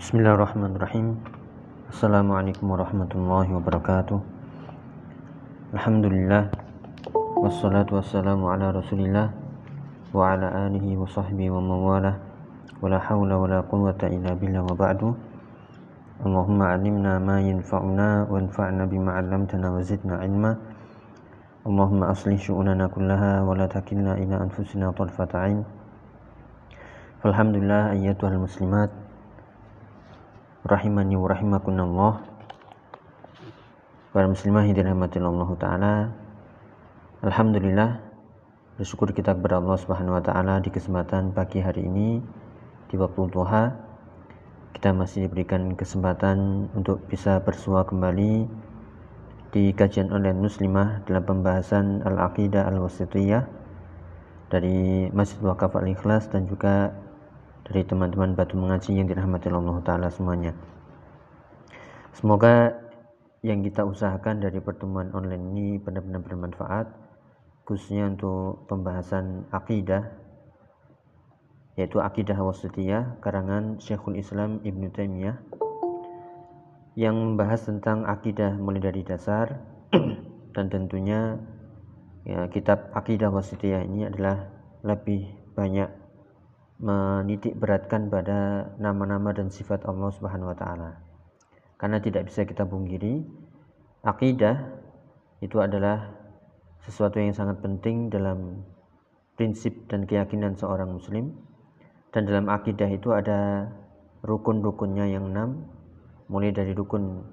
بسم الله الرحمن الرحيم السلام عليكم ورحمة الله وبركاته الحمد لله والصلاة والسلام على رسول الله وعلى آله وصحبه ومن والاه ولا حول ولا قوة إلا بالله وبعد اللهم علمنا ما ينفعنا وانفعنا بما علمتنا وزدنا علما اللهم أصلح شؤوننا كلها ولا تكلنا إلى أنفسنا طرفة عين فالحمد لله أيتها المسلمات rahimani wa rahimakunallah. Para muslimah yang dirahmati Allah taala Alhamdulillah bersyukur kita kepada Allah Subhanahu wa taala di kesempatan pagi hari ini di waktu duha. Kita masih diberikan kesempatan untuk bisa bersua kembali di kajian online muslimah dalam pembahasan al-aqidah al-wasitiyah dari Masjid Wakaf Al-Ikhlas dan juga dari teman-teman batu mengaji yang dirahmati Allah Ta'ala semuanya. Semoga yang kita usahakan dari pertemuan online ini benar-benar bermanfaat khususnya untuk pembahasan akidah yaitu akidah wasitiyah karangan Syekhul Islam Ibn Taimiyah yang membahas tentang akidah mulai dari dasar dan tentunya ya, kitab akidah wasitiyah ini adalah lebih banyak menitik beratkan pada nama-nama dan sifat Allah Subhanahu wa taala. Karena tidak bisa kita pungkiri akidah itu adalah sesuatu yang sangat penting dalam prinsip dan keyakinan seorang muslim dan dalam akidah itu ada rukun-rukunnya yang enam mulai dari rukun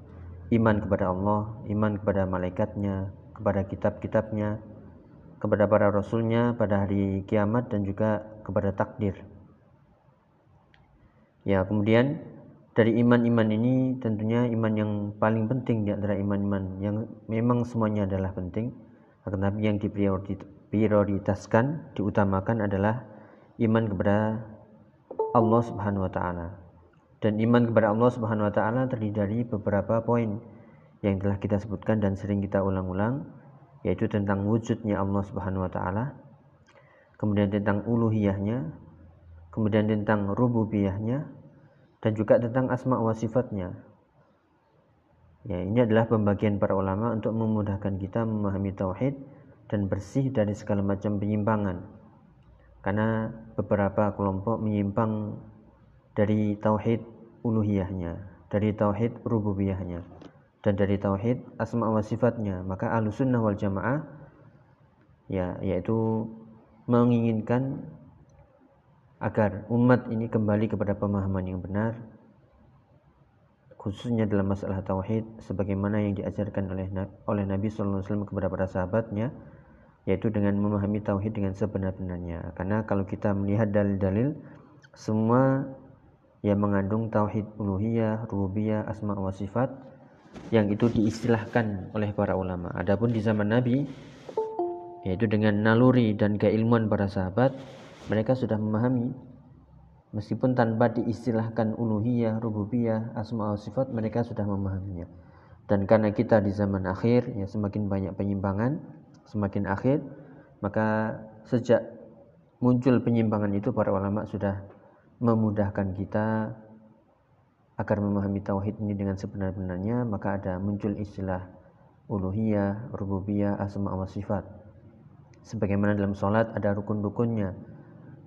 iman kepada Allah, iman kepada malaikatnya, kepada kitab-kitabnya, kepada para rasulnya pada hari kiamat dan juga kepada takdir. Ya, kemudian dari iman-iman ini tentunya iman yang paling penting di antara iman-iman yang memang semuanya adalah penting, akan tetapi yang diprioritaskan, diutamakan adalah iman kepada Allah Subhanahu wa taala. Dan iman kepada Allah Subhanahu wa taala terdiri dari beberapa poin yang telah kita sebutkan dan sering kita ulang-ulang yaitu tentang wujudnya Allah Subhanahu wa taala, kemudian tentang uluhiyahnya, kemudian tentang rububiyahnya, dan juga tentang asma wa sifatnya. Ya, ini adalah pembagian para ulama untuk memudahkan kita memahami tauhid dan bersih dari segala macam penyimpangan. Karena beberapa kelompok menyimpang dari tauhid uluhiyahnya, dari tauhid rububiyahnya, dan dari tauhid asma wa sifatnya. Maka Ahlussunnah wal Jamaah ya yaitu menginginkan agar umat ini kembali kepada pemahaman yang benar khususnya dalam masalah tauhid sebagaimana yang diajarkan oleh oleh Nabi sallallahu alaihi wasallam kepada para sahabatnya yaitu dengan memahami tauhid dengan sebenar-benarnya karena kalau kita melihat dalil-dalil semua yang mengandung tauhid uluhiyah, rububiyah, asma wa sifat yang itu diistilahkan oleh para ulama. Adapun di zaman Nabi yaitu dengan naluri dan keilmuan para sahabat mereka sudah memahami meskipun tanpa diistilahkan uluhiyah, rububiyah, asma wa sifat mereka sudah memahaminya. Dan karena kita di zaman akhir ya semakin banyak penyimpangan, semakin akhir, maka sejak muncul penyimpangan itu para ulama sudah memudahkan kita agar memahami tauhid ini dengan sebenar-benarnya, maka ada muncul istilah uluhiyah, rububiyah, asma wa sifat. Sebagaimana dalam sholat ada rukun-rukunnya,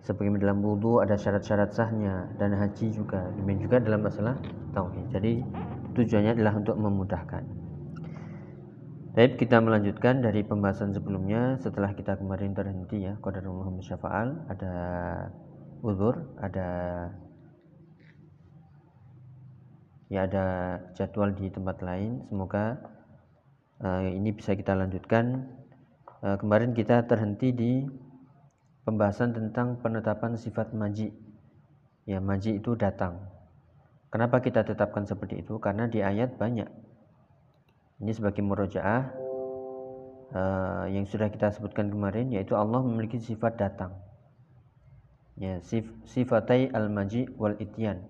sebagaimana dalam wudhu ada syarat-syarat sahnya dan haji juga. Demikian juga dalam masalah tauhid. Jadi tujuannya adalah untuk memudahkan. Baik, kita melanjutkan dari pembahasan sebelumnya. Setelah kita kemarin terhenti ya qadarullah syafa'al ada uzur ada ya ada jadwal di tempat lain. Semoga uh, ini bisa kita lanjutkan. Uh, kemarin kita terhenti di pembahasan tentang penetapan sifat maji. Ya, maji itu datang. Kenapa kita tetapkan seperti itu? Karena di ayat banyak. Ini sebagai murojaah uh, yang sudah kita sebutkan kemarin, yaitu Allah memiliki sifat datang. Ya, sif, sifatai al-maji wal ityan.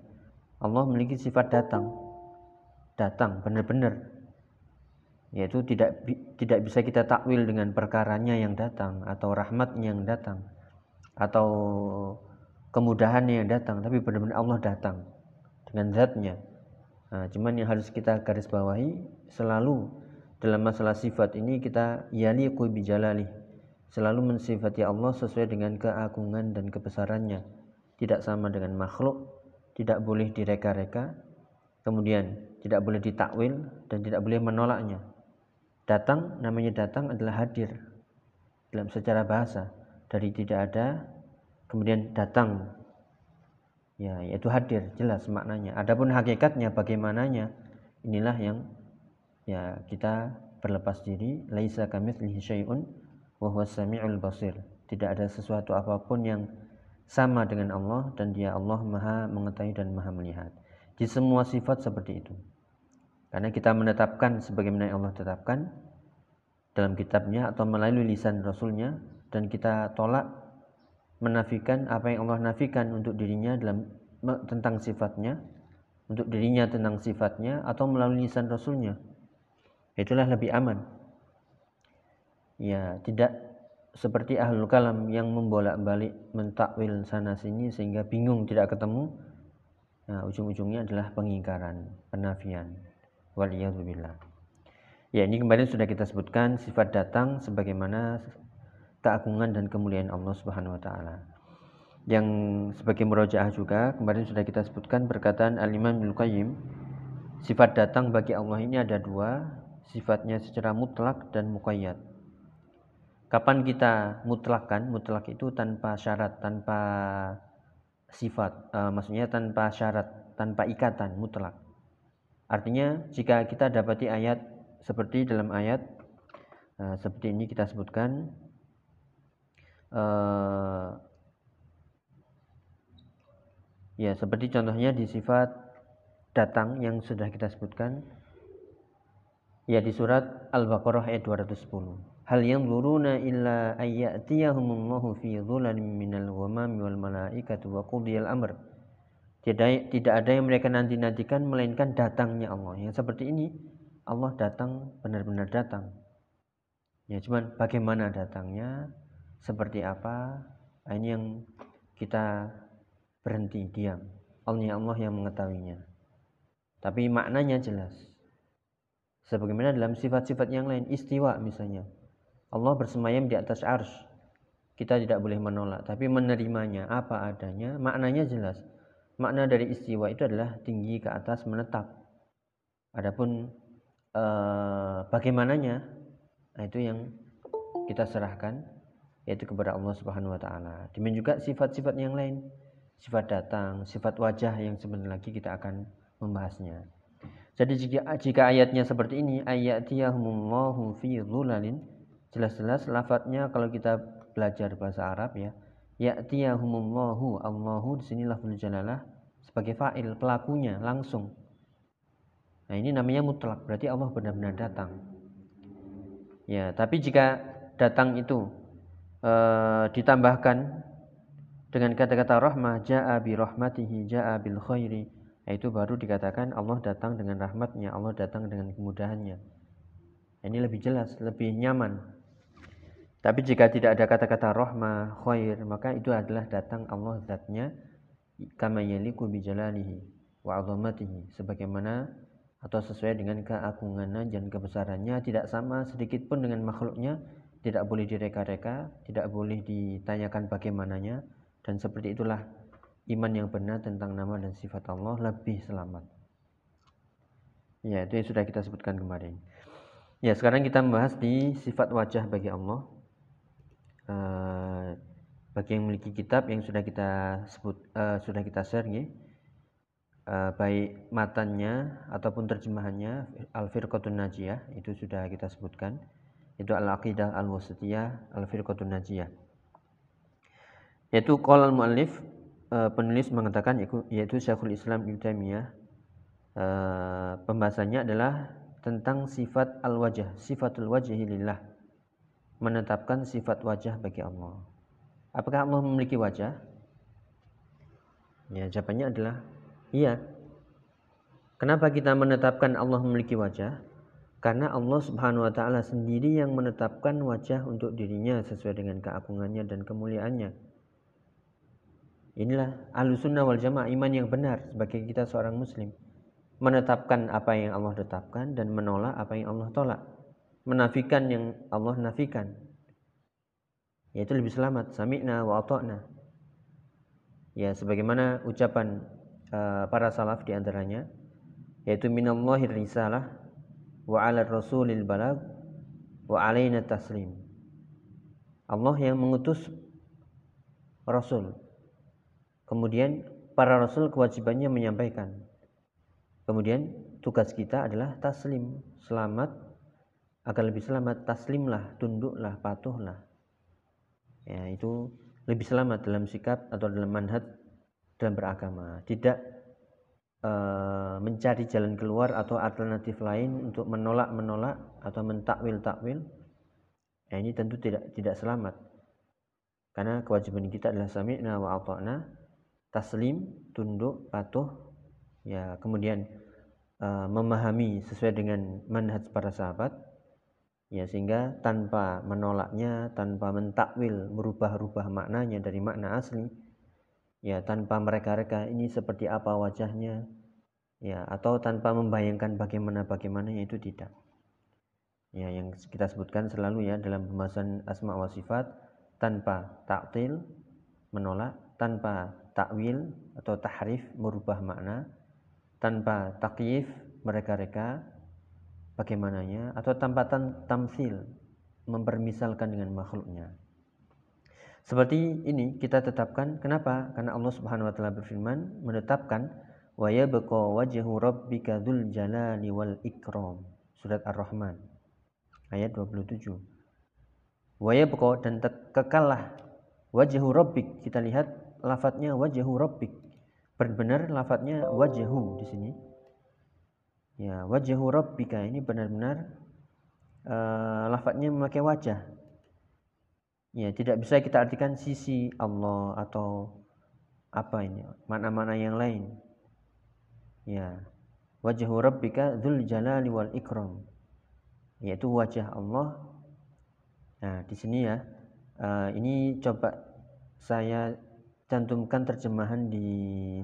Allah memiliki sifat datang. Datang, benar-benar. Yaitu tidak tidak bisa kita takwil dengan perkaranya yang datang atau rahmatnya yang datang atau kemudahan yang datang tapi benar-benar Allah datang dengan zatnya. Nah, cuman yang harus kita garis bawahi selalu dalam masalah sifat ini kita yaliqu bijalali. Selalu mensifati Allah sesuai dengan keagungan dan kebesarannya. Tidak sama dengan makhluk, tidak boleh direka-reka, kemudian tidak boleh ditakwil dan tidak boleh menolaknya. Datang namanya datang adalah hadir dalam secara bahasa dari tidak ada kemudian datang. Ya yaitu hadir jelas maknanya. Adapun hakikatnya bagaimananya inilah yang ya kita berlepas diri. Laisa kamitslihi syai'un wa huwas samiul basir. Tidak ada sesuatu apa pun yang sama dengan Allah dan dia Allah maha mengetahui dan maha melihat. Di semua sifat seperti itu. Karena kita menetapkan sebagaimana Allah tetapkan dalam kitabnya atau melalui lisan rasulnya dan kita tolak menafikan apa yang Allah nafikan untuk dirinya dalam tentang sifatnya untuk dirinya tentang sifatnya atau melalui lisan rasulnya. Itulah lebih aman. Ya tidak seperti ahlul kalam yang membolak-balik mentakwil sana sini sehingga bingung tidak ketemu. Nah, ujung-ujungnya adalah pengingkaran penafian. Waliyadzubillah ya ini kemarin sudah kita sebutkan sifat datang sebagaimana keagungan dan kemuliaan Allah Subhanahu wa taala. Yang sebagai murojaah juga kemarin sudah kita sebutkan perkataan Al-Imam Ibnu Qayyim sifat datang bagi Allah ini ada dua, sifatnya secara mutlak dan muqayyad. Kapan kita mutlakkan? Mutlak itu tanpa syarat, tanpa sifat, uh, maksudnya tanpa syarat, tanpa ikatan, mutlak. Artinya jika kita dapati ayat seperti dalam ayat uh, seperti ini kita sebutkan uh, ya seperti contohnya di sifat datang yang sudah kita sebutkan ya di surat Al-Baqarah ayat 210 hal yang luruna illa ayyatiyahumullahu fi dhulalin minal ghamami wal malaikatu wa qudiyal amr. Tidak tidak ada yang mereka nanti-nantikan melainkan datangnya Allah. Yang seperti ini Allah datang benar-benar datang. Ya cuman bagaimana datangnya seperti apa? Nah, ini yang kita berhenti diam. Allah Allah yang mengetahuinya. Tapi maknanya jelas. Sebagaimana dalam sifat-sifat yang lain istiwa misalnya. Allah bersemayam di atas ars kita tidak boleh menolak tapi menerimanya apa adanya maknanya jelas. Makna dari istiwa itu adalah tinggi ke atas menetap. Adapun eh, bagaimananya nah itu yang kita serahkan yaitu kepada Allah Subhanahu wa taala. Demikian juga sifat-sifat yang lain, sifat datang, sifat wajah yang sebentar lagi kita akan membahasnya. Jadi jika, jika ayatnya seperti ini, ayatiyahumullahu fi dhulalin, jelas-jelas lafadznya kalau kita belajar bahasa Arab ya, ya'tiyahumullahu, Allahu di sini lafzul jalalah sebagai fa'il, pelakunya langsung. Nah, ini namanya mutlak, berarti Allah benar-benar datang. Ya, tapi jika datang itu e, ditambahkan dengan kata-kata rahmah ja'a bi rahmatihi ja'a bil khairi. Itu baru dikatakan Allah datang dengan rahmatnya Allah datang dengan kemudahannya. Ini lebih jelas lebih nyaman. Tapi jika tidak ada kata-kata rahmah khair maka itu adalah datang Allah zatnya kama yaliku bi jalalihi wa azamatihi. Sebagaimana atau sesuai dengan keagungannya dan kebesarannya tidak sama sedikit pun dengan makhluknya tidak boleh direka-reka, tidak boleh ditanyakan bagaimananya dan seperti itulah iman yang benar tentang nama dan sifat Allah lebih selamat. Ya, itu yang sudah kita sebutkan kemarin. Ya, sekarang kita membahas di sifat wajah bagi Allah. Uh, bagi yang memiliki kitab yang sudah kita sebut uh, sudah kita share ya. Uh, baik matanya ataupun terjemahannya Al-Firqatun Najiyah itu sudah kita sebutkan itu al-aqidah al-wasitiyah al-firqatun najiyah. Yaitu qala al-muallif uh, penulis mengatakan yaitu Syekhul Islam Ibnu Taimiyah uh, pembahasannya adalah tentang sifat al-wajah sifatul wajhi lillah. Menetapkan sifat wajah bagi Allah. Apakah Allah memiliki wajah? Ya jawabannya adalah iya. Kenapa kita menetapkan Allah memiliki wajah karena Allah Subhanahu wa taala sendiri yang menetapkan wajah untuk dirinya sesuai dengan keagungannya dan kemuliaannya. inilah alusunnah wal jamaah iman yang benar sebagai kita seorang muslim. Menetapkan apa yang Allah tetapkan dan menolak apa yang Allah tolak. Menafikan yang Allah nafikan. Yaitu lebih selamat. Sami'na wa ata'na. Ya sebagaimana ucapan uh, para salaf di antaranya yaitu minallahi risalah wa 'ala rasulil balag wa 'alaina taslim. Allah yang mengutus rasul. Kemudian para rasul kewajibannya menyampaikan. Kemudian tugas kita adalah taslim. Selamat agar lebih selamat. Taslimlah tunduklah patuhlah. Ya itu lebih selamat dalam sikap atau dalam manhaj dalam beragama. Tidak uh, mencari jalan keluar atau alternatif lain untuk menolak menolak atau mentakwil takwil ya ini tentu tidak tidak selamat. Karena kewajiban kita adalah sami'na wa ata'na taslim tunduk patuh ya kemudian uh, memahami sesuai dengan manhaj para sahabat ya sehingga tanpa menolaknya tanpa mentakwil merubah-rubah maknanya dari makna asli ya tanpa mereka-reka ini seperti apa wajahnya ya atau tanpa membayangkan bagaimana bagaimananya itu tidak ya yang kita sebutkan selalu ya dalam pembahasan asma wa sifat tanpa taktil menolak tanpa takwil atau tahrif merubah makna tanpa takyif mereka-reka bagaimananya atau tanpa tamsil mempermisalkan dengan makhluknya. Seperti ini kita tetapkan kenapa? Karena Allah Subhanahu wa taala berfirman menetapkan wa yabqa wajhu rabbika dzul jalali wal ikram. Surat Ar-Rahman ayat 27. Wa yabqa dan kekallah wajhu rabbik. Kita lihat lafadznya wajhu rabbik. Benar-benar lafadznya wajhu di sini Ya, wajhu rabbika ini benar-benar uh, lafadznya memakai wajah. Ya, tidak bisa kita artikan sisi Allah atau apa ini, mana-mana yang lain. Ya. Wajhu rabbika dzul jalali wal ikram. Yaitu wajah Allah. Nah, di sini ya. Uh, ini coba saya cantumkan terjemahan di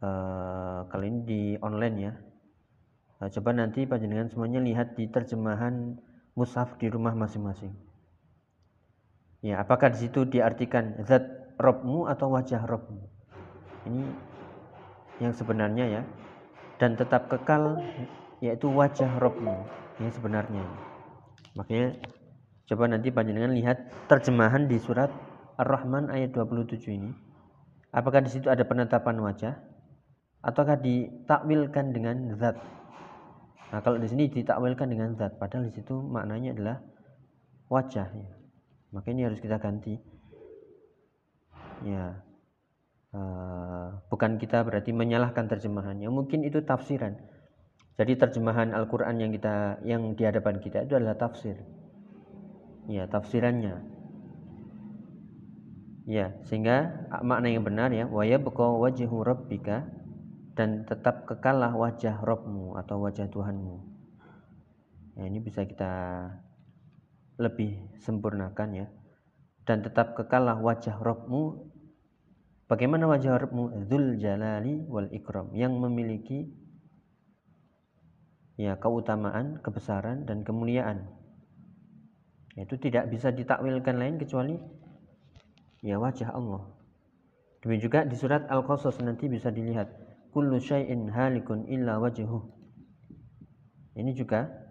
uh, kali ini di online ya Nah, coba nanti panjenengan semuanya lihat di terjemahan mushaf di rumah masing-masing. Ya, apakah di situ diartikan zat robmu atau wajah robmu? Ini yang sebenarnya ya. Dan tetap kekal yaitu wajah robmu yang sebenarnya. Makanya coba nanti panjenengan lihat terjemahan di surat Ar-Rahman ayat 27 ini. Apakah di situ ada penetapan wajah ataukah ditakwilkan dengan zat Nah, kalau di sini ditakwilkan dengan zat, padahal di situ maknanya adalah wajah. Ya. Maka ini harus kita ganti. Ya, uh, bukan kita berarti menyalahkan terjemahannya. Mungkin itu tafsiran. Jadi terjemahan Al-Quran yang kita yang di hadapan kita itu adalah tafsir. Ya, tafsirannya. Ya, sehingga makna yang benar ya, wa yabqa wajhu rabbika dan tetap kekallah wajah Robmu atau wajah Tuhanmu. Ya, ini bisa kita lebih sempurnakan ya. Dan tetap kekallah wajah Robmu. Bagaimana wajah Robmu? Zul Jalali wal Ikram yang memiliki ya keutamaan, kebesaran dan kemuliaan. Itu tidak bisa ditakwilkan lain kecuali ya wajah Allah. Demikian juga di surat Al-Qasas nanti bisa dilihat kullu syai'in halikun illa wajhuh. Ini juga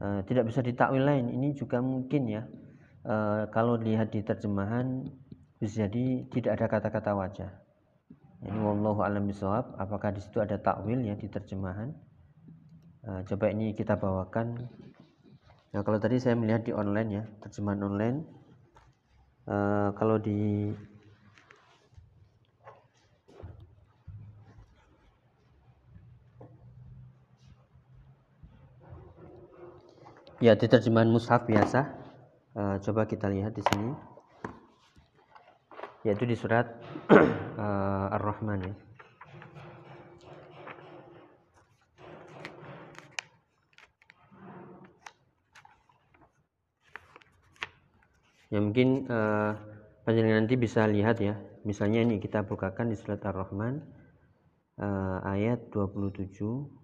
uh, tidak bisa ditakwil lain. Ini juga mungkin ya uh, kalau lihat di terjemahan bisa jadi tidak ada kata-kata wajah. Ini wallahu alam bisawab. Apakah di situ ada takwil ya di terjemahan? Uh, coba ini kita bawakan. Nah kalau tadi saya melihat di online ya terjemahan online. Uh, kalau di Ya, di terjemahan mushaf biasa. Uh, coba kita lihat di sini. Yaitu di surat uh, Ar-Rahman ya. Ya mungkin uh, nanti bisa lihat ya misalnya ini kita bukakan di surat Ar-Rahman uh, ayat 27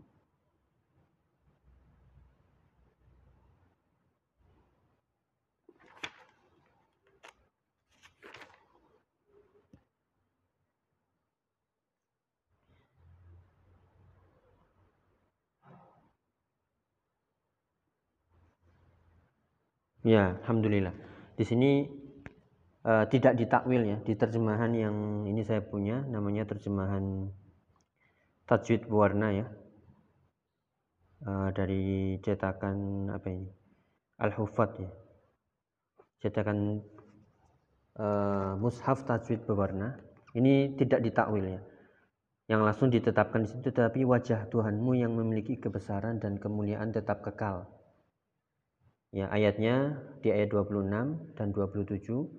Ya, alhamdulillah. Di sini uh, tidak ditakwil ya, di terjemahan yang ini saya punya namanya terjemahan tajwid warna ya. Uh, dari cetakan apa ini? Al-Hufat ya. Cetakan uh, mushaf tajwid berwarna. Ini tidak ditakwil ya. Yang langsung ditetapkan di situ tetapi wajah Tuhanmu yang memiliki kebesaran dan kemuliaan tetap kekal Ya, ayatnya di ayat 26 dan 27.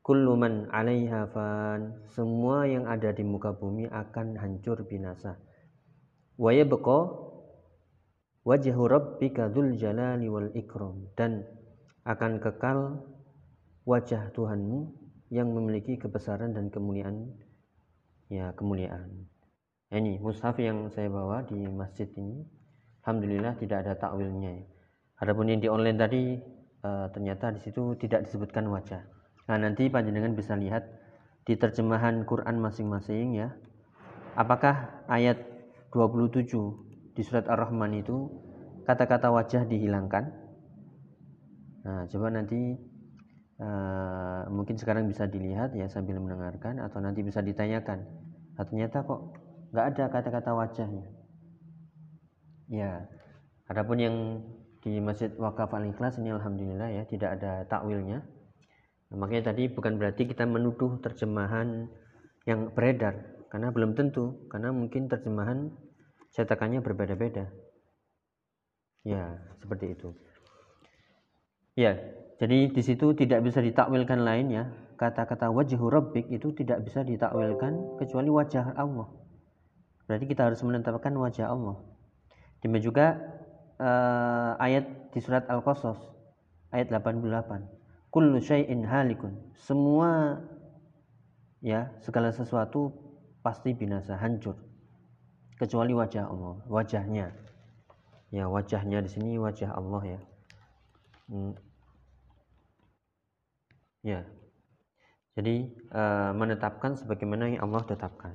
Kullu man 'alaiha fan. Semua yang ada di muka bumi akan hancur binasa. Wa yabqa wajhu rabbika dzul jalali wal ikram dan akan kekal wajah Tuhanmu yang memiliki kebesaran dan kemuliaan ya kemuliaan. Ini mushaf yang saya bawa di masjid ini alhamdulillah tidak ada takwilnya ya. Adapun yang di online tadi uh, ternyata di situ tidak disebutkan wajah. Nah, nanti panjenengan bisa lihat di terjemahan Quran masing-masing ya. Apakah ayat 27 di surat Ar-Rahman itu kata-kata wajah dihilangkan? Nah, coba nanti uh, mungkin sekarang bisa dilihat ya sambil mendengarkan atau nanti bisa ditanyakan. Nah, ternyata kok nggak ada kata-kata wajahnya. Ya, adapun yang di Masjid Wakaf Al Ikhlas ini alhamdulillah ya tidak ada takwilnya. Nah, makanya tadi bukan berarti kita menuduh terjemahan yang beredar karena belum tentu karena mungkin terjemahan cetakannya berbeda-beda. Ya, seperti itu. Ya, jadi di situ tidak bisa ditakwilkan lain ya. Kata-kata wajhu rabbik itu tidak bisa ditakwilkan kecuali wajah Allah. Berarti kita harus menetapkan wajah Allah. Demikian juga uh, ayat di surat Al-Qasas ayat 88. Kullu syai'in halikun. Semua ya, segala sesuatu pasti binasa, hancur. Kecuali wajah Allah, wajahnya. Ya, wajahnya di sini wajah Allah ya. Hmm. Ya. Jadi uh, menetapkan sebagaimana yang Allah tetapkan.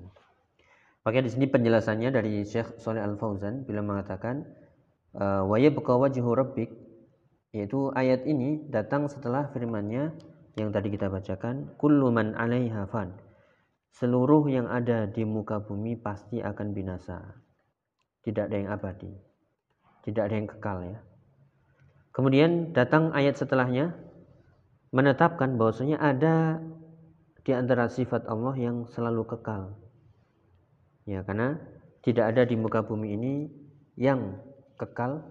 Maka di sini penjelasannya dari Syekh Soleh Al Fauzan bila mengatakan wa yabqa wajhu rabbik yaitu ayat ini datang setelah firman-Nya yang tadi kita bacakan kullu man 'alaiha fan. Seluruh yang ada di muka bumi pasti akan binasa. Tidak ada yang abadi. Tidak ada yang kekal ya. Kemudian datang ayat setelahnya menetapkan bahwasanya ada di antara sifat Allah yang selalu kekal. Ya karena tidak ada di muka bumi ini yang kekal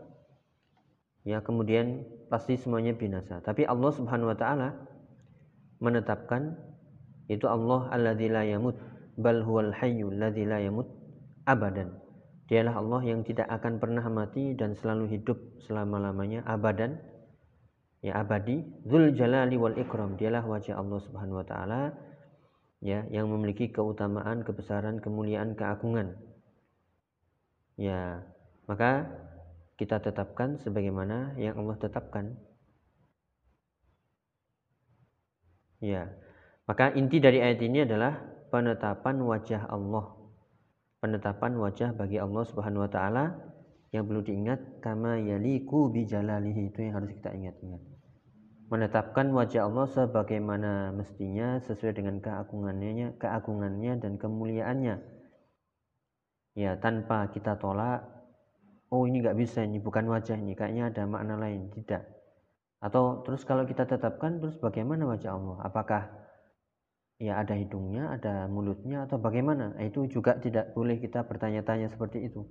ya kemudian pasti semuanya binasa. Tapi Allah Subhanahu wa taala menetapkan itu Allah alladzi la yamut bal huwal hayyul ladzi la yamut abadan. Dialah Allah yang tidak akan pernah mati dan selalu hidup selama-lamanya abadan ya abadi. Dzul jalali wal ikram dialah wajah Allah Subhanahu wa taala ya yang memiliki keutamaan kebesaran kemuliaan keagungan. Ya maka kita tetapkan sebagaimana yang Allah tetapkan. Ya. Maka inti dari ayat ini adalah penetapan wajah Allah. Penetapan wajah bagi Allah Subhanahu wa taala yang perlu diingat kama yaliku bi jalalihi itu yang harus kita ingat-ingat. Menetapkan wajah Allah sebagaimana mestinya sesuai dengan keagungannya, keagungannya dan kemuliaannya. Ya, tanpa kita tolak oh ini nggak bisa ini bukan wajah ini kayaknya ada makna lain. Tidak. Atau terus kalau kita tetapkan terus bagaimana wajah Allah? Apakah ya ada hidungnya ada mulutnya atau bagaimana? Nah, itu juga tidak boleh kita bertanya-tanya seperti itu.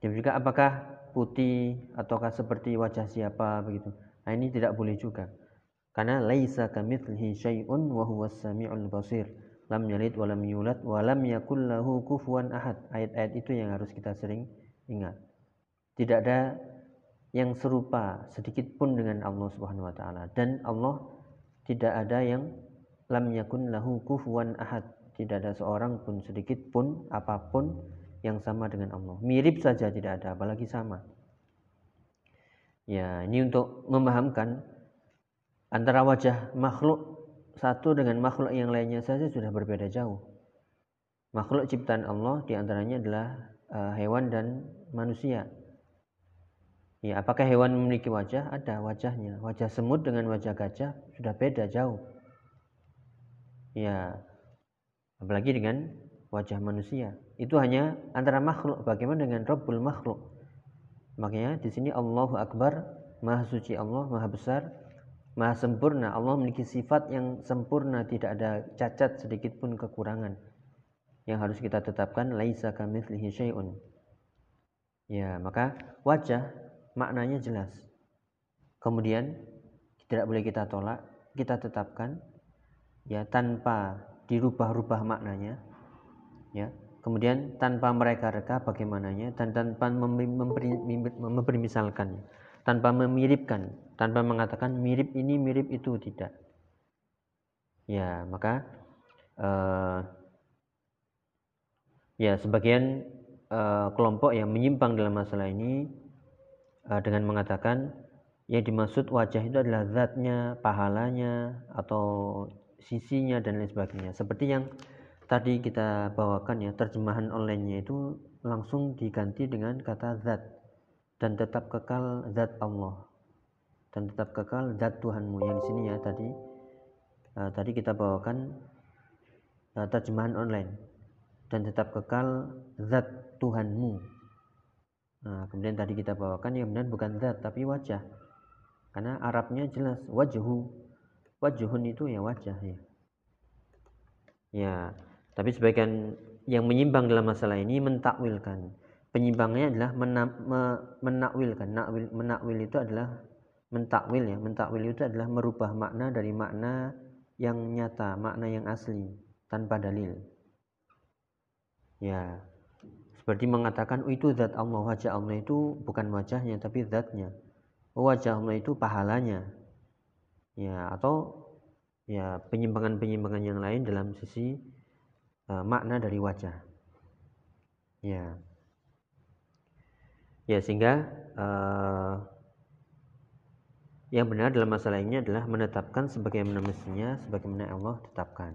Dan juga apakah putih ataukah seperti wajah siapa begitu. Nah ini tidak boleh juga. Karena laisa kamitslihi syai'un wa huwas samiul basir. Lam yalid wa lam yulad wa lam yakul lahu kufuwan ahad. Ayat-ayat itu yang harus kita sering Ingat, tidak ada yang serupa sedikit pun dengan Allah Subhanahu wa taala. Dan Allah tidak ada yang lam yakun lahu kufuwan ahad. Tidak ada seorang pun sedikit pun apa pun yang sama dengan Allah. Mirip saja tidak ada apalagi sama. Ya ini untuk memahamkan antara wajah makhluk satu dengan makhluk yang lainnya saja sudah berbeda jauh. Makhluk ciptaan Allah di antaranya adalah uh, hewan dan manusia. Ya apakah hewan memiliki wajah? Ada wajahnya. Wajah semut dengan wajah gajah sudah beda jauh. Ya apalagi dengan wajah manusia. Itu hanya antara makhluk. Bagaimana dengan Rabbul makhluk? Makanya di sini Allahu Akbar maha suci Allah maha besar maha sempurna. Allah memiliki sifat yang sempurna tidak ada cacat sedikit pun kekurangan. Yang harus kita tetapkan laisa kamitslihi syai'un ya maka wajah maknanya jelas. Kemudian tidak boleh kita tolak kita tetapkan ya tanpa dirubah-rubah maknanya ya. Kemudian tanpa mereka reka bagaimananya dan tanpa misalkan tanpa memiripkan tanpa mengatakan mirip ini mirip itu tidak. Ya maka uh, ya sebagian uh, kelompok yang menyimpang dalam masalah ini uh, dengan mengatakan yang dimaksud wajah itu adalah zatnya pahalanya atau sisinya dan lain sebagainya. Seperti yang tadi kita bawakan ya terjemahan onlinenya itu langsung diganti dengan kata zat. Dan tetap kekal zat Allah. Dan tetap kekal zat Tuhanmu. Yang di sini ya tadi uh, tadi kita bawakan uh, terjemahan online dan tetap kekal zat Tuhanmu. Nah, kemudian tadi kita bawakan yang benar bukan zat tapi wajah. Karena Arabnya jelas wajhu. Wajhun itu ya wajah ya. Ya tapi sebagian yang menyimpang dalam masalah ini mentakwilkan. Penyimpangnya adalah mena, me, menakwilkan. Nakwil menakwil itu adalah mentakwil ya. Mentakwil itu adalah merubah makna dari makna yang nyata makna yang asli tanpa dalil ya. Seperti mengatakan oh, itu zat Allah. Wajah Allah itu bukan wajahnya tapi zatnya. Oh, wajah Allah itu pahalanya. Ya atau ya penyimpangan-penyimpangan yang lain dalam sisi uh, makna dari wajah. Ya. Ya sehingga uh, yang benar dalam masalah ini adalah menetapkan sebagaimana mestinya sebagaimana Allah tetapkan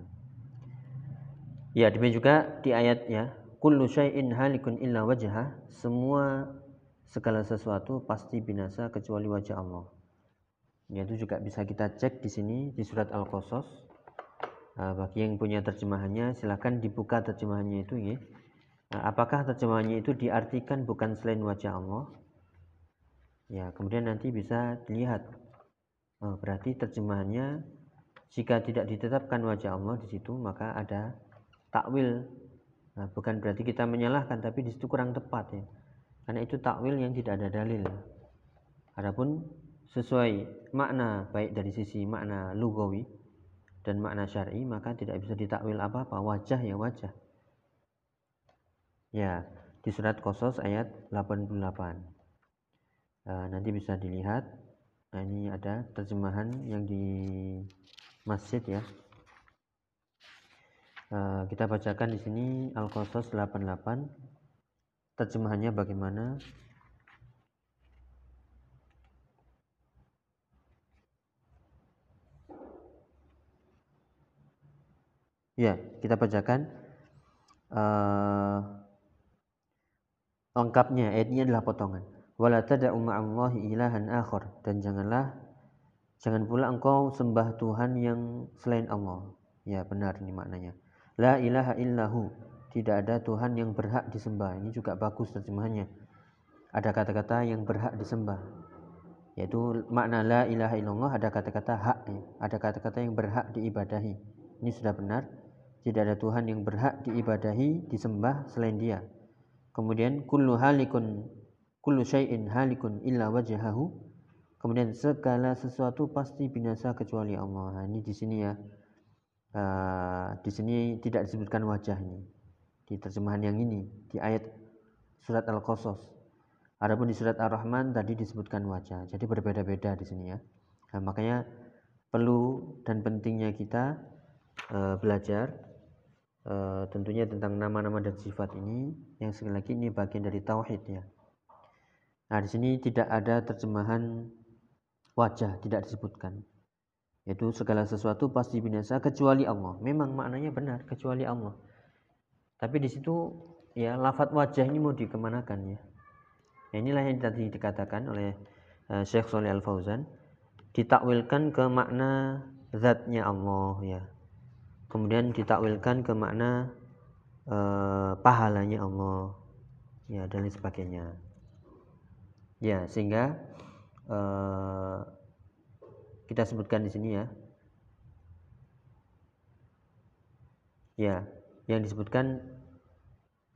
ya demikian juga di ayat ya kullu syai'in halikun illa wajah semua segala sesuatu pasti binasa kecuali wajah Allah itu juga bisa kita cek di sini di surat Al-Qasas. Nah, bagi yang punya terjemahannya silahkan dibuka terjemahannya itu ya. Nah, apakah terjemahannya itu diartikan bukan selain wajah Allah? Ya, kemudian nanti bisa dilihat. Oh, berarti terjemahannya jika tidak ditetapkan wajah Allah di situ maka ada takwil. Nah, bukan berarti kita menyalahkan tapi di situ kurang tepat ya. Karena itu takwil yang tidak ada dalil. Adapun sesuai makna baik dari sisi makna lugawi dan makna syar'i maka tidak bisa ditakwil apa-apa wajah ya wajah ya di surat Qasas ayat 88 uh, nanti bisa dilihat nah, ini ada terjemahan yang di masjid ya uh, kita bacakan di sini Al-Qasas 88 terjemahannya bagaimana Ya, kita bacakan uh, lengkapnya. Ayat ini adalah potongan. Wala tada'u ma'allahi ilahan akhar dan janganlah jangan pula engkau sembah Tuhan yang selain Allah. Ya, benar ini maknanya. La ilaha illahu. Tidak ada Tuhan yang berhak disembah. Ini juga bagus terjemahannya. Ada kata-kata yang berhak disembah. Yaitu makna la ilaha illallah ada kata-kata hak. Ya. Ada kata-kata yang berhak diibadahi. Ini sudah benar tidak ada Tuhan yang berhak diibadahi, disembah selain Dia. Kemudian kullu halikun kullu syai'in halikun illa wajhahu. Kemudian segala sesuatu pasti binasa kecuali Allah. Nah, ini di sini ya. Uh, di sini tidak disebutkan wajah ini. Di terjemahan yang ini di ayat surat Al-Qasas. Adapun di surat Ar-Rahman tadi disebutkan wajah. Jadi berbeda-beda di sini ya. Nah, makanya perlu dan pentingnya kita uh, belajar uh, tentunya tentang nama-nama dan sifat ini yang sekali lagi ini bagian dari tauhid ya. Nah, di sini tidak ada terjemahan wajah tidak disebutkan. Yaitu segala sesuatu pasti binasa kecuali Allah. Memang maknanya benar kecuali Allah. Tapi di situ ya lafat wajah ini mau dikemanakan ya. ya inilah yang tadi dikatakan oleh uh, Syekh Soleh Al Fauzan ditakwilkan ke makna zatnya Allah ya kemudian ditakwilkan ke makna e, pahalanya Allah ya dan sebagainya ya sehingga e, kita sebutkan di sini ya. Ya yang disebutkan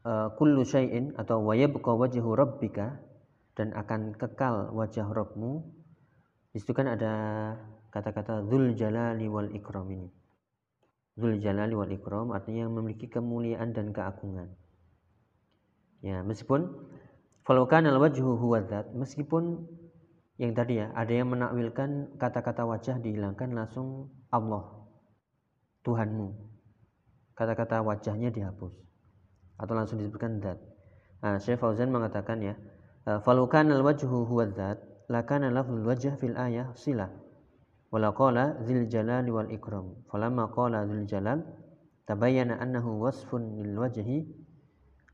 e, kullu syai'in atau wayabqa wajhu rabbika dan akan kekal wajah Rabbmu. Itu kan ada kata-kata dzul jalali wal ikram ini. Zul Jalali wal Ikram artinya yang memiliki kemuliaan dan keagungan. Ya, meskipun falokan al wajhu huwa meskipun yang tadi ya, ada yang menakwilkan kata-kata wajah dihilangkan langsung Allah Tuhanmu. Kata-kata wajahnya dihapus atau langsung disebutkan zat. Nah, Syekh Fauzan mengatakan ya, falokan al wajhu huwa dzat, lakana lafzul wajh fil ayah silah wala qala dzil jalali wal ikram falamma qala dzil jalal tabayyana annahu wasfun lil wajhi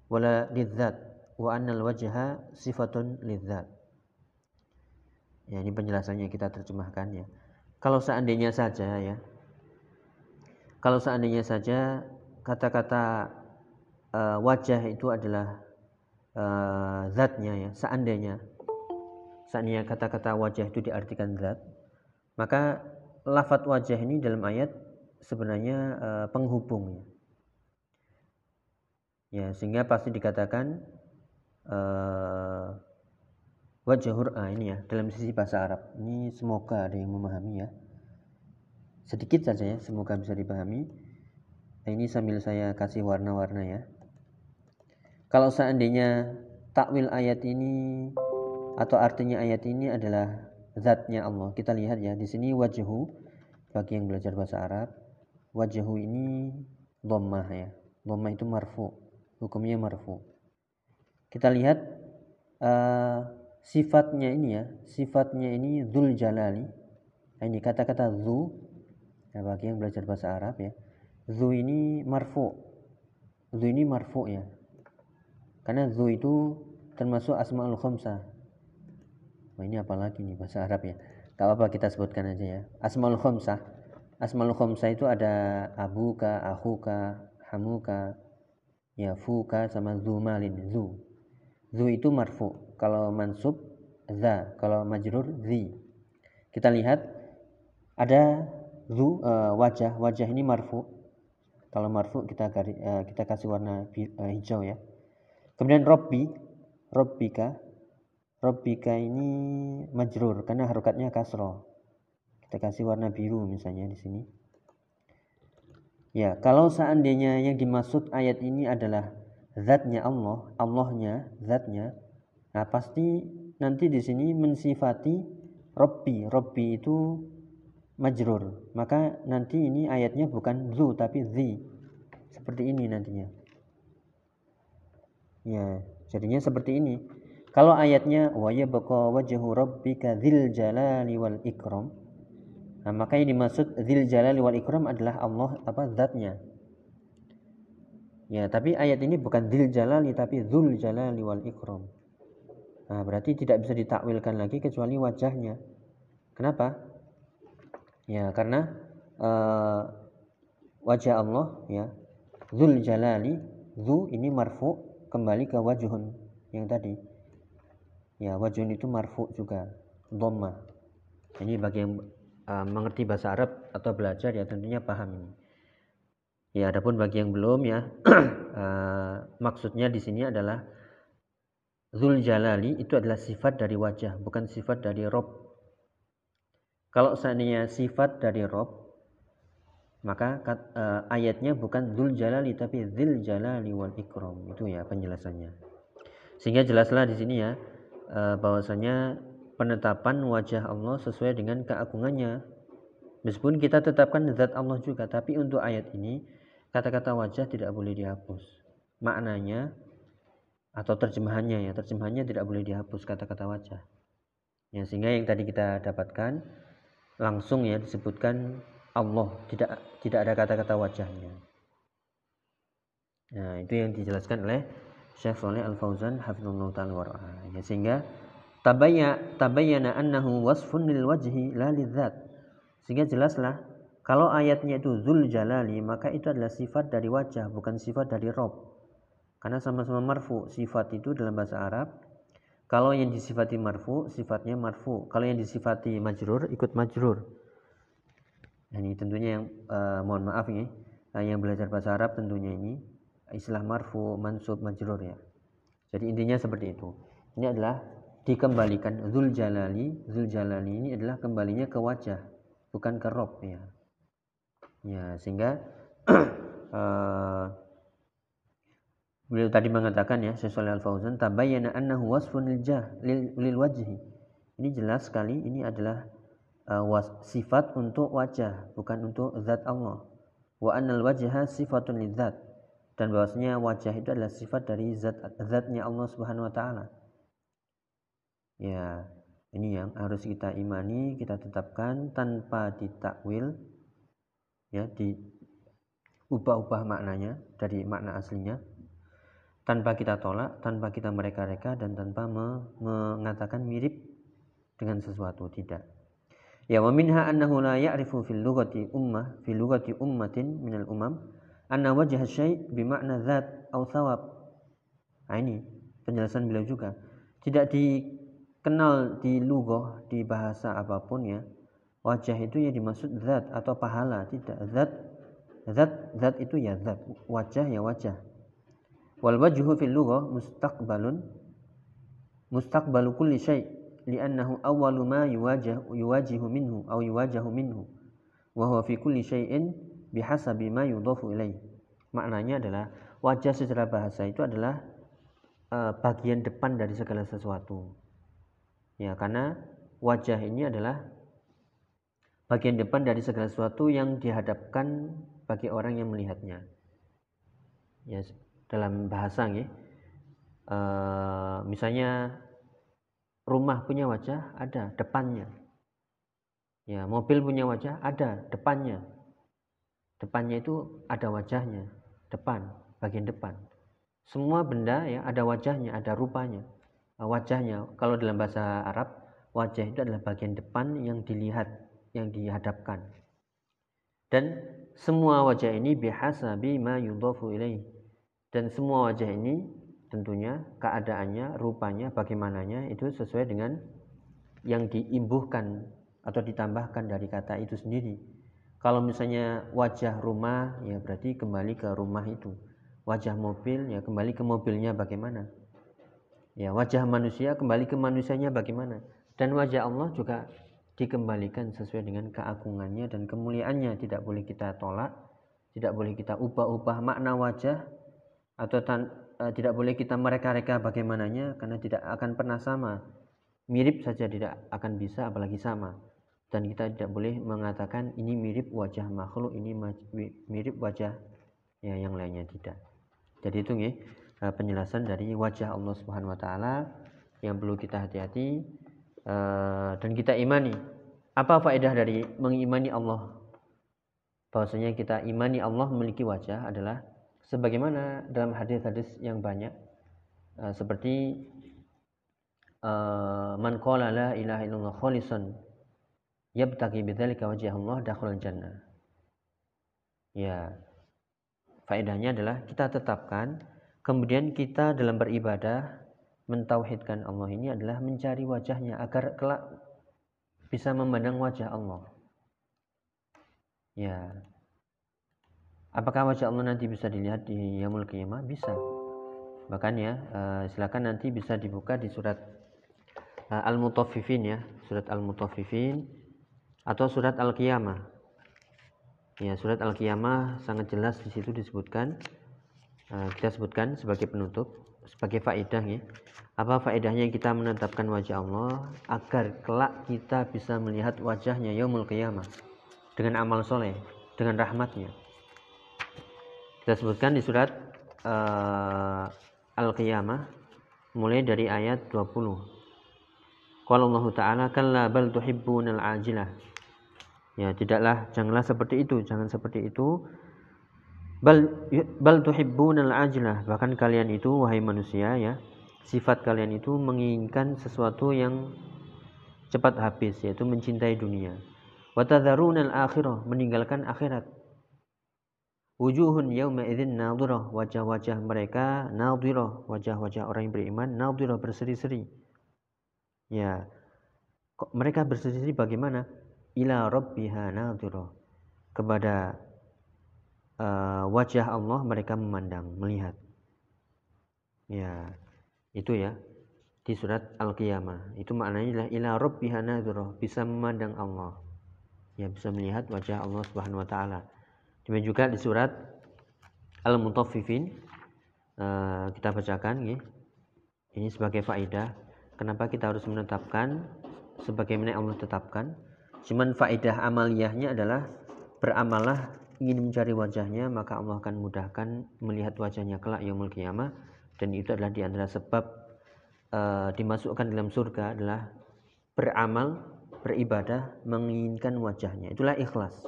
wala lidzat wa anna al wajha sifatun lidzat ya ini penjelasannya kita terjemahkan ya. Kalau seandainya saja ya. Kalau seandainya saja kata-kata uh, wajah itu adalah uh, zatnya ya seandainya seandainya kata-kata wajah itu diartikan zat maka lafat wajah ini dalam ayat sebenarnya uh, penghubung ya. Sehingga pasti dikatakan wajahur ah, ini ya dalam sisi bahasa Arab ini semoga ada yang memahami ya sedikit saja ya semoga bisa dipahami nah, ini sambil saya kasih warna-warna ya kalau seandainya takwil ayat ini atau artinya ayat ini adalah zatnya Allah. Kita lihat ya di sini wajhu bagi yang belajar bahasa Arab. Wajhu ini dhammah ya. Dhammah itu marfu. Hukumnya marfu. Kita lihat uh, sifatnya ini ya. Sifatnya ini dzul jalali. Nah, ini kata-kata zu ya bagi yang belajar bahasa Arab ya. Zu ini marfu. Zu ini marfu ya. Karena zu itu termasuk asmaul khamsah oh, ini apa lagi nih bahasa Arab ya gak apa-apa kita sebutkan aja ya asmaul khomsah asmaul khomsah itu ada abuka akhuka hamuka ya fuka sama zumalin zu zu itu marfu. Kalau mansub za. Kalau majrur zi. Kita lihat ada zu uh, wajah. Wajah ini marfu. Kalau marfu kita uh, kita kasih warna uh, hijau ya. Kemudian robbi. Robbika. Robbika ini majrur karena harokatnya kasro. Kita kasih warna biru misalnya di sini. Ya, kalau seandainya yang dimaksud ayat ini adalah zatnya Allah, Allahnya, zatnya, nah pasti nanti di sini mensifati Robbi. Robbi itu majrur. Maka nanti ini ayatnya bukan zu tapi zi. Seperti ini nantinya. Ya, jadinya seperti ini. Kalau ayatnya wa yabqa wajhu rabbika dzil jalali wal ikram. Nah, maka yang dimaksud dzil jalali wal ikram adalah Allah apa zatnya. Ya, tapi ayat ini bukan dzil jalali tapi dzul jalali wal ikram. Nah, berarti tidak bisa ditakwilkan lagi kecuali wajahnya. Kenapa? Ya, karena uh, wajah Allah ya dzul jalali dzu ini marfu kembali ke wajhun yang tadi ya wajun itu marfu juga dhamma ini bagi yang uh, mengerti bahasa Arab atau belajar ya tentunya paham ini ya adapun bagi yang belum ya uh, maksudnya di sini adalah Zul Jalali itu adalah sifat dari wajah bukan sifat dari Rob. Kalau seandainya sifat dari Rob maka uh, ayatnya bukan Zul Jalali tapi Zil Jalali wal Ikram. Itu ya penjelasannya. Sehingga jelaslah di sini ya Eh, bahwasanya penetapan wajah Allah sesuai dengan keagungannya. Meskipun kita tetapkan zat Allah juga, tapi untuk ayat ini kata-kata wajah tidak boleh dihapus. Maknanya atau terjemahannya ya, terjemahannya tidak boleh dihapus kata-kata wajah. Ya, sehingga yang tadi kita dapatkan langsung ya disebutkan Allah, tidak tidak ada kata-kata wajahnya. Nah, itu yang dijelaskan oleh Syekh Saleh Al Fauzan hafizallahu taala wa ya, sehingga tabayya tabayyana annahu wasfun lil wajhi la lidzat. Sehingga jelaslah kalau ayatnya itu zul jalali maka itu adalah sifat dari wajah bukan sifat dari rob. Karena sama-sama marfu. Sifat itu dalam bahasa Arab kalau yang disifati marfu sifatnya marfu. Kalau yang disifati majrur ikut majrur. Nah, ini tentunya yang uh, mohon maaf ini uh, yang belajar bahasa Arab tentunya ini istilah marfu, mansub, majrur ya. Jadi intinya seperti itu. Ini adalah dikembalikan zul jalali, zul jalali ini adalah kembalinya ke wajah, bukan ke rob ya. Ya, sehingga uh, beliau tadi mengatakan ya, Syekh Al Fauzan, tabayyana annahu wasfun lil jah lil, lil wajhi. Ini jelas sekali ini adalah uh, was, sifat untuk wajah, bukan untuk zat Allah. Wa annal wajha sifatun lidzat dan bahwasanya wajah itu adalah sifat dari zat zatnya Allah Subhanahu wa taala. Ya, ini yang harus kita imani, kita tetapkan tanpa ditakwil ya di ubah-ubah maknanya dari makna aslinya tanpa kita tolak, tanpa kita mereka-reka dan tanpa me mengatakan mirip dengan sesuatu tidak. Ya wa minha annahu la ya'rifu fil lughati ummah fi lughati ummatin minal umam anna wajah syai' bimakna zat atau thawab. Nah ini penjelasan beliau juga. Tidak dikenal di lugoh, di bahasa apa pun ya. Wajah itu ya dimaksud zat atau pahala, tidak. Zat zat zat itu ya zat, wajah ya wajah. Wal wajhu fil lughah mustaqbalun mustaqbalu kulli syai' li'annahu awwalu ma yuwajah yuwajihu minhu aw yuwajahu minhu wa huwa fi kulli syai'in bihasabi ma yudhafu ilaih. Maknanya adalah wajah secara bahasa itu adalah uh, bagian depan dari segala sesuatu. Ya, karena wajah ini adalah bagian depan dari segala sesuatu yang dihadapkan bagi orang yang melihatnya. Ya, dalam bahasa ya. Uh, misalnya rumah punya wajah ada depannya. Ya, mobil punya wajah ada depannya depannya itu ada wajahnya depan bagian depan semua benda ya ada wajahnya ada rupanya uh, wajahnya kalau dalam bahasa Arab wajah itu adalah bagian depan yang dilihat yang dihadapkan dan semua wajah ini biasa bima yudhafu ilaih dan semua wajah ini tentunya keadaannya rupanya bagaimananya itu sesuai dengan yang diimbuhkan atau ditambahkan dari kata itu sendiri kalau misalnya wajah rumah, ya berarti kembali ke rumah itu. Wajah mobil, ya kembali ke mobilnya bagaimana. Ya wajah manusia kembali ke manusianya bagaimana. Dan wajah Allah juga dikembalikan sesuai dengan keagungannya dan kemuliaannya. Tidak boleh kita tolak, tidak boleh kita ubah-ubah makna wajah atau tan, uh, tidak boleh kita mereka-reka bagaimananya karena tidak akan pernah sama. Mirip saja tidak akan bisa apalagi sama dan kita tidak boleh mengatakan ini mirip wajah makhluk ini mirip wajah ya yang lainnya tidak jadi itu nih eh, penjelasan dari wajah Allah Subhanahu wa taala yang perlu kita hati-hati eh, dan kita imani apa faedah dari mengimani Allah bahwasanya kita imani Allah memiliki wajah adalah sebagaimana dalam hadis-hadis yang banyak eh, seperti man qala la ilaha illallah khalisan yabtaqi bidzalika wajh Allah dakhul jannah. Ya. Faedahnya adalah kita tetapkan kemudian kita dalam beribadah mentauhidkan Allah ini adalah mencari wajahnya agar kelak bisa memandang wajah Allah. Ya. Apakah wajah Allah nanti bisa dilihat di Yamul Qiyamah? Bisa. Bahkan ya, uh, silakan nanti bisa dibuka di surat uh, Al-Mutaffifin ya, surat Al-Mutaffifin atau surat Al-Qiyamah. Ya, surat Al-Qiyamah sangat jelas di situ disebutkan uh, kita sebutkan sebagai penutup, sebagai faedah ya. Apa faedahnya kita menetapkan wajah Allah agar kelak kita bisa melihat wajahnya yaumul qiyamah dengan amal soleh, dengan rahmatnya. Kita sebutkan di surat uh, Al-Qiyamah mulai dari ayat 20. Qala Allah Ta'ala kalla bal tuhibbunal ajilah. Ya, tidaklah janganlah seperti itu, jangan seperti itu. Bal bal tuhibbunal ajilah. Bahkan kalian itu wahai manusia ya, sifat kalian itu menginginkan sesuatu yang cepat habis yaitu mencintai dunia. Wa tadharunal akhirah, meninggalkan akhirat Wujuhun yauma idzin nadhirah, wajah-wajah mereka nadhirah, wajah-wajah orang yang beriman nadhirah berseri-seri. Ya. Mereka berseri-seri bagaimana? Ila rabbiha nadhirah. Kepada uh, wajah Allah mereka memandang, melihat. Ya. Itu ya di surat Al-Qiyamah. Itu maknanya adalah ila rabbiha nadhirah, bisa memandang Allah. Ya, bisa melihat wajah Allah Subhanahu wa taala. Demikian juga di surat Al-Mutaffifin uh, kita bacakan ya. Ini sebagai faedah kenapa kita harus menetapkan sebagaimana Allah tetapkan. Cuman faedah amaliyahnya adalah beramalah ingin mencari wajahnya maka Allah akan mudahkan melihat wajahnya kelak yaumul qiyamah dan itu adalah di antara sebab uh, dimasukkan dalam surga adalah beramal beribadah menginginkan wajahnya itulah ikhlas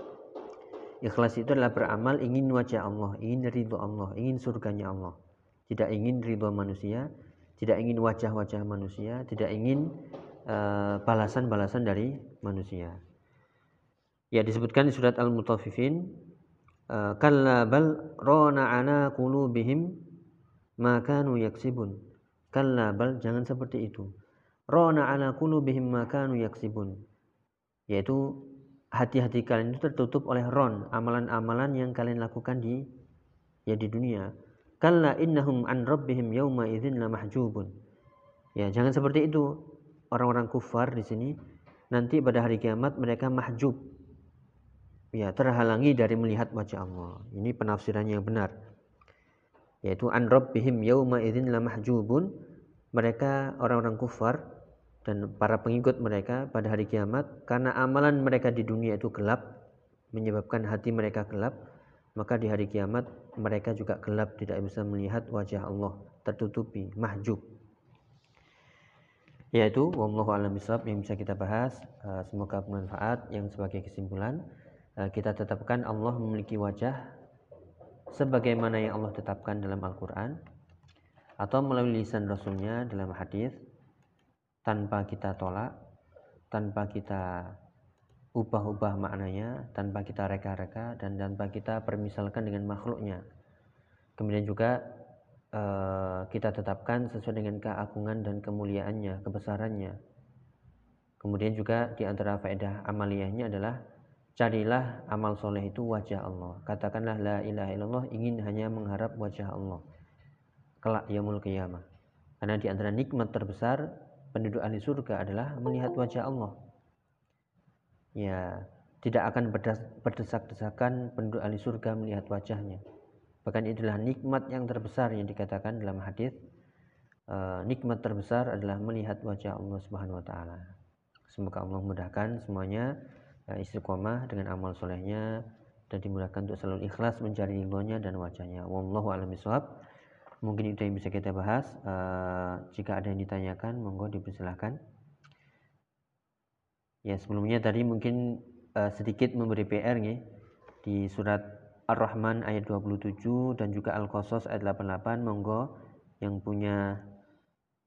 Ikhlas itu adalah beramal ingin wajah Allah, ingin ridho Allah, ingin surganya Allah. Tidak ingin ridho manusia, tidak ingin wajah-wajah manusia, tidak ingin uh, balasan-balasan dari manusia. Ya disebutkan di surat Al-Mutaffifin, uh, kalla bal rona ana qulubihim ma kanu yaksibun. Kalla bal jangan seperti itu. Rona ana qulubihim ma kanu yaksibun. Yaitu hati-hati kalian itu tertutup oleh ron, amalan-amalan yang kalian lakukan di ya di dunia. Kalla innahum an rabbihim yauma idzin mahjubun. Ya, jangan seperti itu. Orang-orang kufar di sini nanti pada hari kiamat mereka mahjub. Ya, terhalangi dari melihat wajah Allah. Ini penafsirannya yang benar. Yaitu an rabbihim yauma idzin mahjubun. Mereka orang-orang kufar dan para pengikut mereka pada hari kiamat karena amalan mereka di dunia itu gelap menyebabkan hati mereka gelap maka di hari kiamat mereka juga gelap tidak bisa melihat wajah Allah tertutupi mahjub yaitu wallahu alam yang bisa kita bahas uh, semoga bermanfaat yang sebagai kesimpulan kita tetapkan Allah memiliki wajah sebagaimana yang Allah tetapkan dalam Al-Qur'an atau melalui lisan Rasulnya dalam hadis tanpa kita tolak, tanpa kita ubah-ubah maknanya, tanpa kita reka-reka dan tanpa kita permisalkan dengan makhluknya. Kemudian juga uh, kita tetapkan sesuai dengan keagungan dan kemuliaannya, kebesarannya. Kemudian juga di antara faedah amaliyahnya adalah carilah amal soleh itu wajah Allah. Katakanlah la ilaha illallah ingin hanya mengharap wajah Allah. Kelak yaumul qiyamah. Karena di antara nikmat terbesar penduduk ahli surga adalah melihat wajah Allah. Ya, tidak akan berdesak-desakan penduduk ahli surga melihat wajahnya. Bahkan itulah nikmat yang terbesar yang dikatakan dalam hadis. Uh, nikmat terbesar adalah melihat wajah Allah Subhanahu wa taala. Semoga Allah mudahkan semuanya istiqomah dengan amal solehnya dan dimudahkan untuk selalu ikhlas mencari ridhonya dan wajahnya. Wallahu a'lam bishawab. Mungkin itu yang bisa kita bahas. Uh, jika ada yang ditanyakan monggo dipersilahkan. Ya sebelumnya tadi mungkin uh, sedikit memberi PR nih di surat Ar-Rahman ayat 27 dan juga Al-Qasas ayat 88 monggo yang punya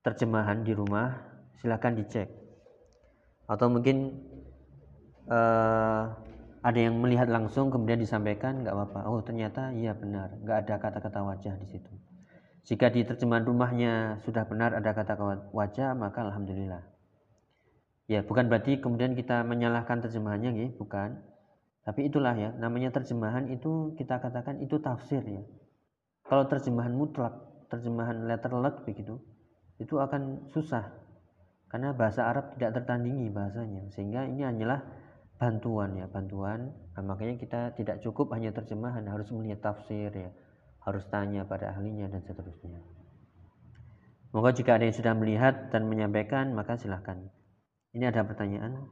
terjemahan di rumah silahkan dicek. Atau mungkin uh, ada yang melihat langsung kemudian disampaikan nggak apa-apa oh ternyata iya benar nggak ada kata-kata wajah di situ jika di terjemahan rumahnya sudah benar ada kata wajah, maka alhamdulillah. Ya, bukan berarti kemudian kita menyalahkan terjemahannya, ya, bukan. Tapi itulah ya, namanya terjemahan itu kita katakan itu tafsir ya. Kalau terjemahan mutlak, terjemahan letterlek begitu, itu akan susah. Karena bahasa Arab tidak tertandingi bahasanya, sehingga ini hanyalah bantuan ya bantuan. Nah, makanya kita tidak cukup hanya terjemahan harus melihat tafsir ya. Harus tanya pada ahlinya dan seterusnya. Moga jika ada yang sudah melihat dan menyampaikan maka silahkan ini ada pertanyaan?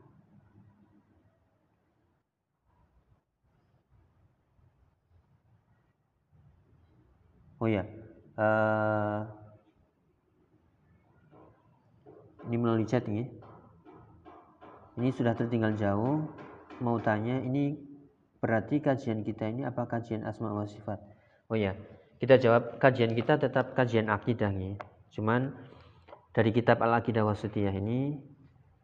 Oh ya uh, ini melalui chat ini ya ini sudah tertinggal jauh mau tanya ini berarti kajian kita ini apa kajian asma wa sifat oh ya kita jawab kajian kita tetap kajian akidah nih cuman dari kitab al-aqidah wasitiyah ini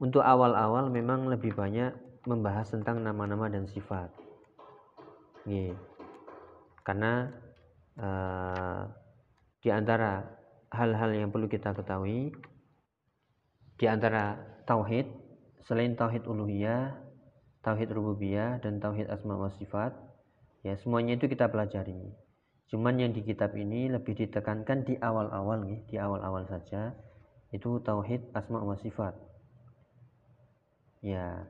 untuk awal-awal memang lebih banyak membahas tentang nama-nama dan sifat. Nih. Karena uh, di antara hal-hal yang perlu kita ketahui di antara tauhid selain tauhid uluhiyah, tauhid rububiyah dan tauhid asma wa sifat, ya semuanya itu kita pelajari. Cuman yang di kitab ini lebih ditekankan di awal-awal nih, di awal-awal saja itu tauhid asma wa sifat Ya.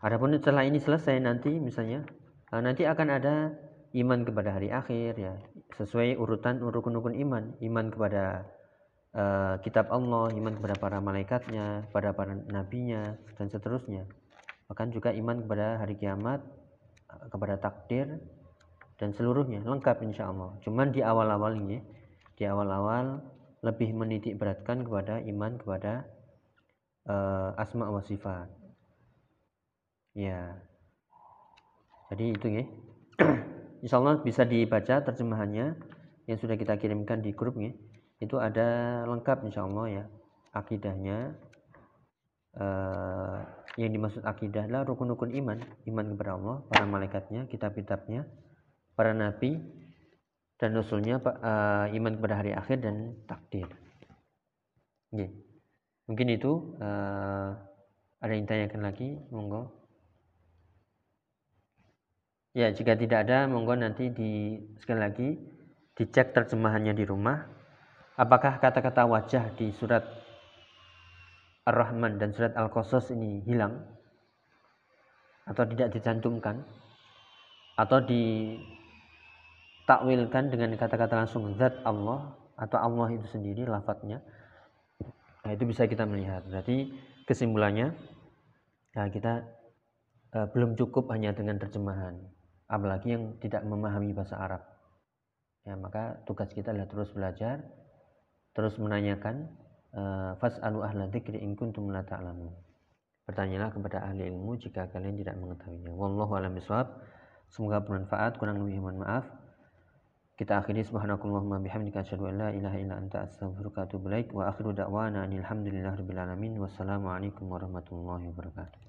Adapun setelah ini selesai nanti misalnya eh, nanti akan ada iman kepada hari akhir ya sesuai urutan rukun-rukun iman iman kepada uh, kitab Allah iman kepada para malaikatnya pada para nabinya dan seterusnya bahkan juga iman kepada hari kiamat eh, kepada takdir dan seluruhnya lengkap insya Allah cuman di awal-awal ini di awal-awal lebih menitik beratkan kepada iman kepada uh, asma wa sifat Ya. Jadi itu ya. Insya Allah bisa dibaca terjemahannya yang sudah kita kirimkan di grup ya. Itu ada lengkap insya Allah ya akidahnya. Uh, yang dimaksud akidah adalah rukun-rukun iman, iman kepada Allah, para malaikatnya, kitab-kitabnya, para nabi dan rasulnya, uh, iman kepada hari akhir dan takdir. Ya. Mungkin itu uh, ada yang tanyakan lagi, monggo. Ya, jika tidak ada, monggo nanti di sekali lagi dicek terjemahannya di rumah. Apakah kata-kata wajah di surat Ar-Rahman dan surat Al-Qasas ini hilang atau tidak dicantumkan atau ditakwilkan dengan kata-kata langsung zat Allah atau Allah itu sendiri lafadznya. Nah, itu bisa kita melihat. Berarti kesimpulannya ya kita uh, belum cukup hanya dengan terjemahan apalagi yang tidak memahami bahasa Arab ya maka tugas kita adalah terus belajar terus menanyakan eh, fas'alu ahla dzikri in kuntum la ta'lamun. Bertanyalah kepada ahli ilmu jika kalian tidak mengetahuinya. Wallahu a'lam bishawab. Semoga bermanfaat. Kurang lebih mohon maaf. Kita akhiri. Subhanakallahumma bihamdika asyhadu an la ilaha illa anta astaghfiruka wa atubu ilaik. Wa akhiru da'wana alhamdulillahirabbil alamin. Wassalamu alaikum warahmatullahi wabarakatuh